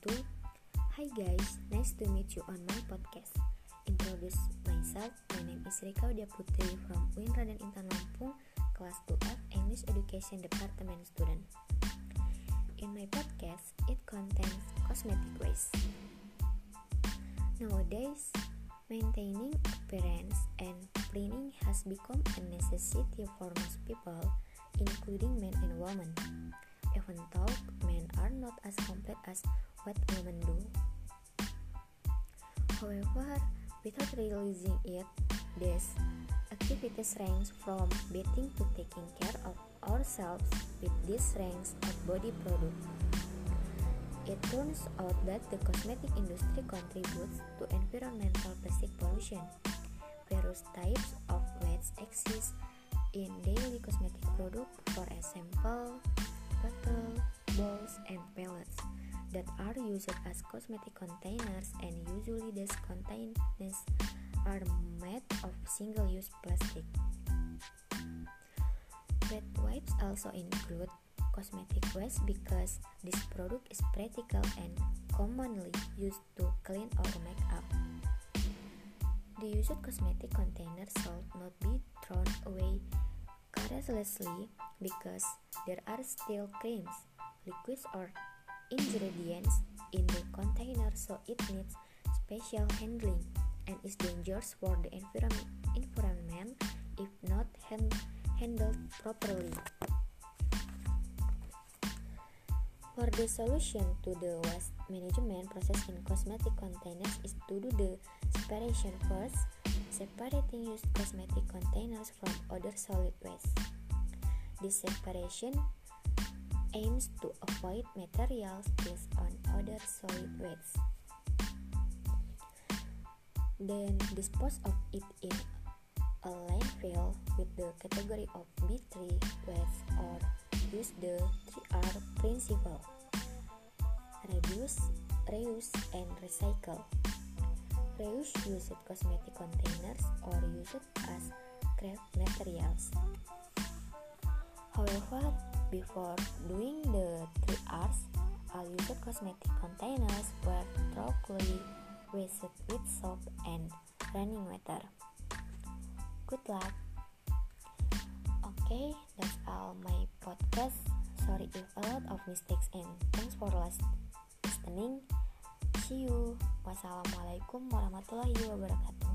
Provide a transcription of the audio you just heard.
wabarakatuh Hi guys, nice to meet you on my podcast. Introduce myself, my name is Rika Udia Putri from UIN Raden Intan Lampung Class 2F English Education Department student. In my podcast, it contains cosmetic waste. Nowadays, maintaining appearance and cleaning has become a necessity for most people, including men and women even though men are not as complete as what women do. However, without realizing it, these activities range from bathing to taking care of ourselves with this range of body products. It turns out that the cosmetic industry contributes to environmental plastic pollution. Various types of waste exist in daily cosmetic products, for example, bottle, bowls, and pellets that are used as cosmetic containers and usually these containers are made of single-use plastic. Wet wipes also include cosmetic waste because this product is practical and commonly used to clean or make up. The used cosmetic containers should not be thrown away carelessly because there are still creams, liquids, or ingredients in the container, so it needs special handling and is dangerous for the environment if not hand handled properly. For the solution to the waste management process in cosmetic containers is to do the separation first, separating used cosmetic containers from other solid waste. This separation aims to avoid materials based on other solid waste. Then dispose of it in a landfill with the category of B3 waste or use the 3R principle. Reduce, reuse, and recycle. Reuse used cosmetic containers or use it as craft materials. However, before doing the three R's, all used cosmetic containers were thoroughly washed with soap and running water. Good luck. Okay, that's all my podcast. Sorry if a lot of mistakes and thanks for listening. See you. Wassalamualaikum warahmatullahi wabarakatuh.